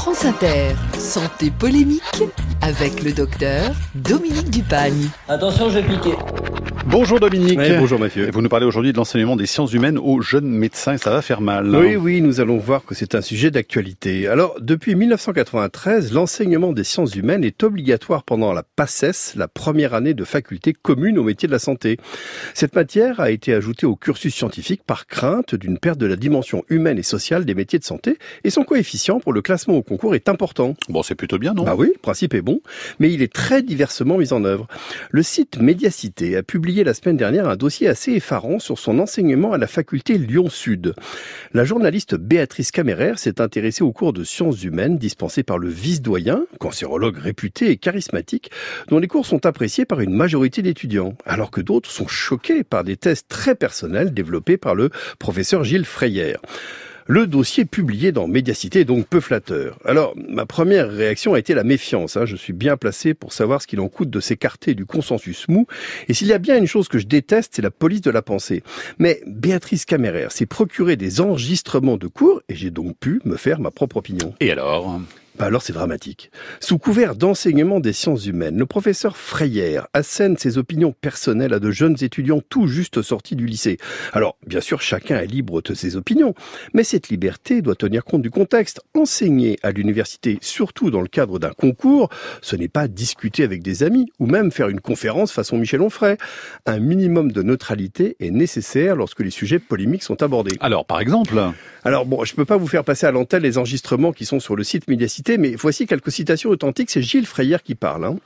France Inter, santé polémique avec le docteur Dominique Dupagne. Attention, je vais piquer. Bonjour Dominique. Bonjour Mathieu. Et vous nous parlez aujourd'hui de l'enseignement des sciences humaines aux jeunes médecins. Ça va faire mal. Oui, oui, nous allons voir que c'est un sujet d'actualité. Alors, depuis 1993, l'enseignement des sciences humaines est obligatoire pendant la PACES, la première année de faculté commune au métier de la santé. Cette matière a été ajoutée au cursus scientifique par crainte d'une perte de la dimension humaine et sociale des métiers de santé et son coefficient pour le classement au concours est important. Bon, c'est plutôt bien, non? Bah oui, le principe est bon, mais il est très diversement mis en œuvre. Le site Médiacité a publié la semaine dernière un dossier assez effarant sur son enseignement à la faculté Lyon-Sud. La journaliste Béatrice Caméraire s'est intéressée au cours de sciences humaines dispensé par le vice-doyen, cancérologue réputé et charismatique, dont les cours sont appréciés par une majorité d'étudiants, alors que d'autres sont choqués par des tests très personnels développés par le professeur Gilles Freyer. Le dossier publié dans Médiacité est donc peu flatteur. Alors, ma première réaction a été la méfiance. Hein. Je suis bien placé pour savoir ce qu'il en coûte de s'écarter du consensus mou. Et s'il y a bien une chose que je déteste, c'est la police de la pensée. Mais Béatrice Caméraire s'est procuré des enregistrements de cours et j'ai donc pu me faire ma propre opinion. Et alors? Bah alors c'est dramatique. Sous couvert d'enseignement des sciences humaines, le professeur Freyer assène ses opinions personnelles à de jeunes étudiants tout juste sortis du lycée. Alors, bien sûr, chacun est libre de ses opinions, mais cette liberté doit tenir compte du contexte. Enseigner à l'université, surtout dans le cadre d'un concours, ce n'est pas discuter avec des amis ou même faire une conférence façon Michel Onfray. Un minimum de neutralité est nécessaire lorsque les sujets polémiques sont abordés. Alors, par exemple? Alors bon, je peux pas vous faire passer à l'antenne les enregistrements qui sont sur le site Médiacité, mais voici quelques citations authentiques. C'est Gilles Freyer qui parle. Hein.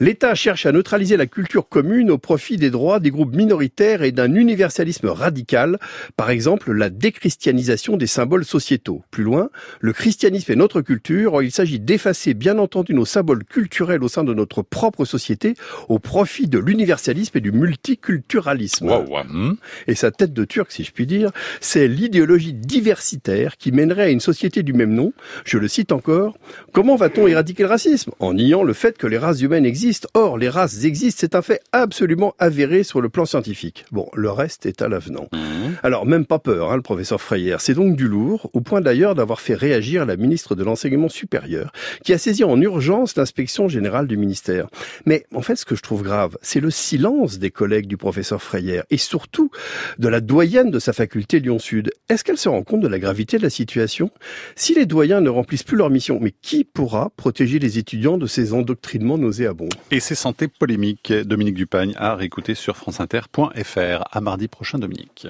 L'État cherche à neutraliser la culture commune au profit des droits des groupes minoritaires et d'un universalisme radical, par exemple la déchristianisation des symboles sociétaux. Plus loin, le christianisme est notre culture, il s'agit d'effacer bien entendu nos symboles culturels au sein de notre propre société au profit de l'universalisme et du multiculturalisme. Wow, wow. Hmm. Et sa tête de turc, si je puis dire, c'est l'idéologie diversitaire qui mènerait à une société du même nom. Je le cite encore. Comment va-t-on éradiquer le racisme? En niant le fait que les races humaines existent Or, les races existent, c'est un fait absolument avéré sur le plan scientifique. Bon, le reste est à l'avenant. Mmh. Alors, même pas peur, hein, le professeur Freyer. C'est donc du lourd, au point d'ailleurs d'avoir fait réagir la ministre de l'Enseignement supérieur, qui a saisi en urgence l'inspection générale du ministère. Mais en fait, ce que je trouve grave, c'est le silence des collègues du professeur Freyer, et surtout de la doyenne de sa faculté Lyon-Sud. Est-ce qu'elle se rend compte de la gravité de la situation? Si les doyens ne remplissent plus leur mission, mais qui pourra protéger les étudiants de ces endoctrinements nauséabonds? Et c'est santé polémique. Dominique Dupagne à réécouter sur franceinter.fr. À mardi prochain, Dominique.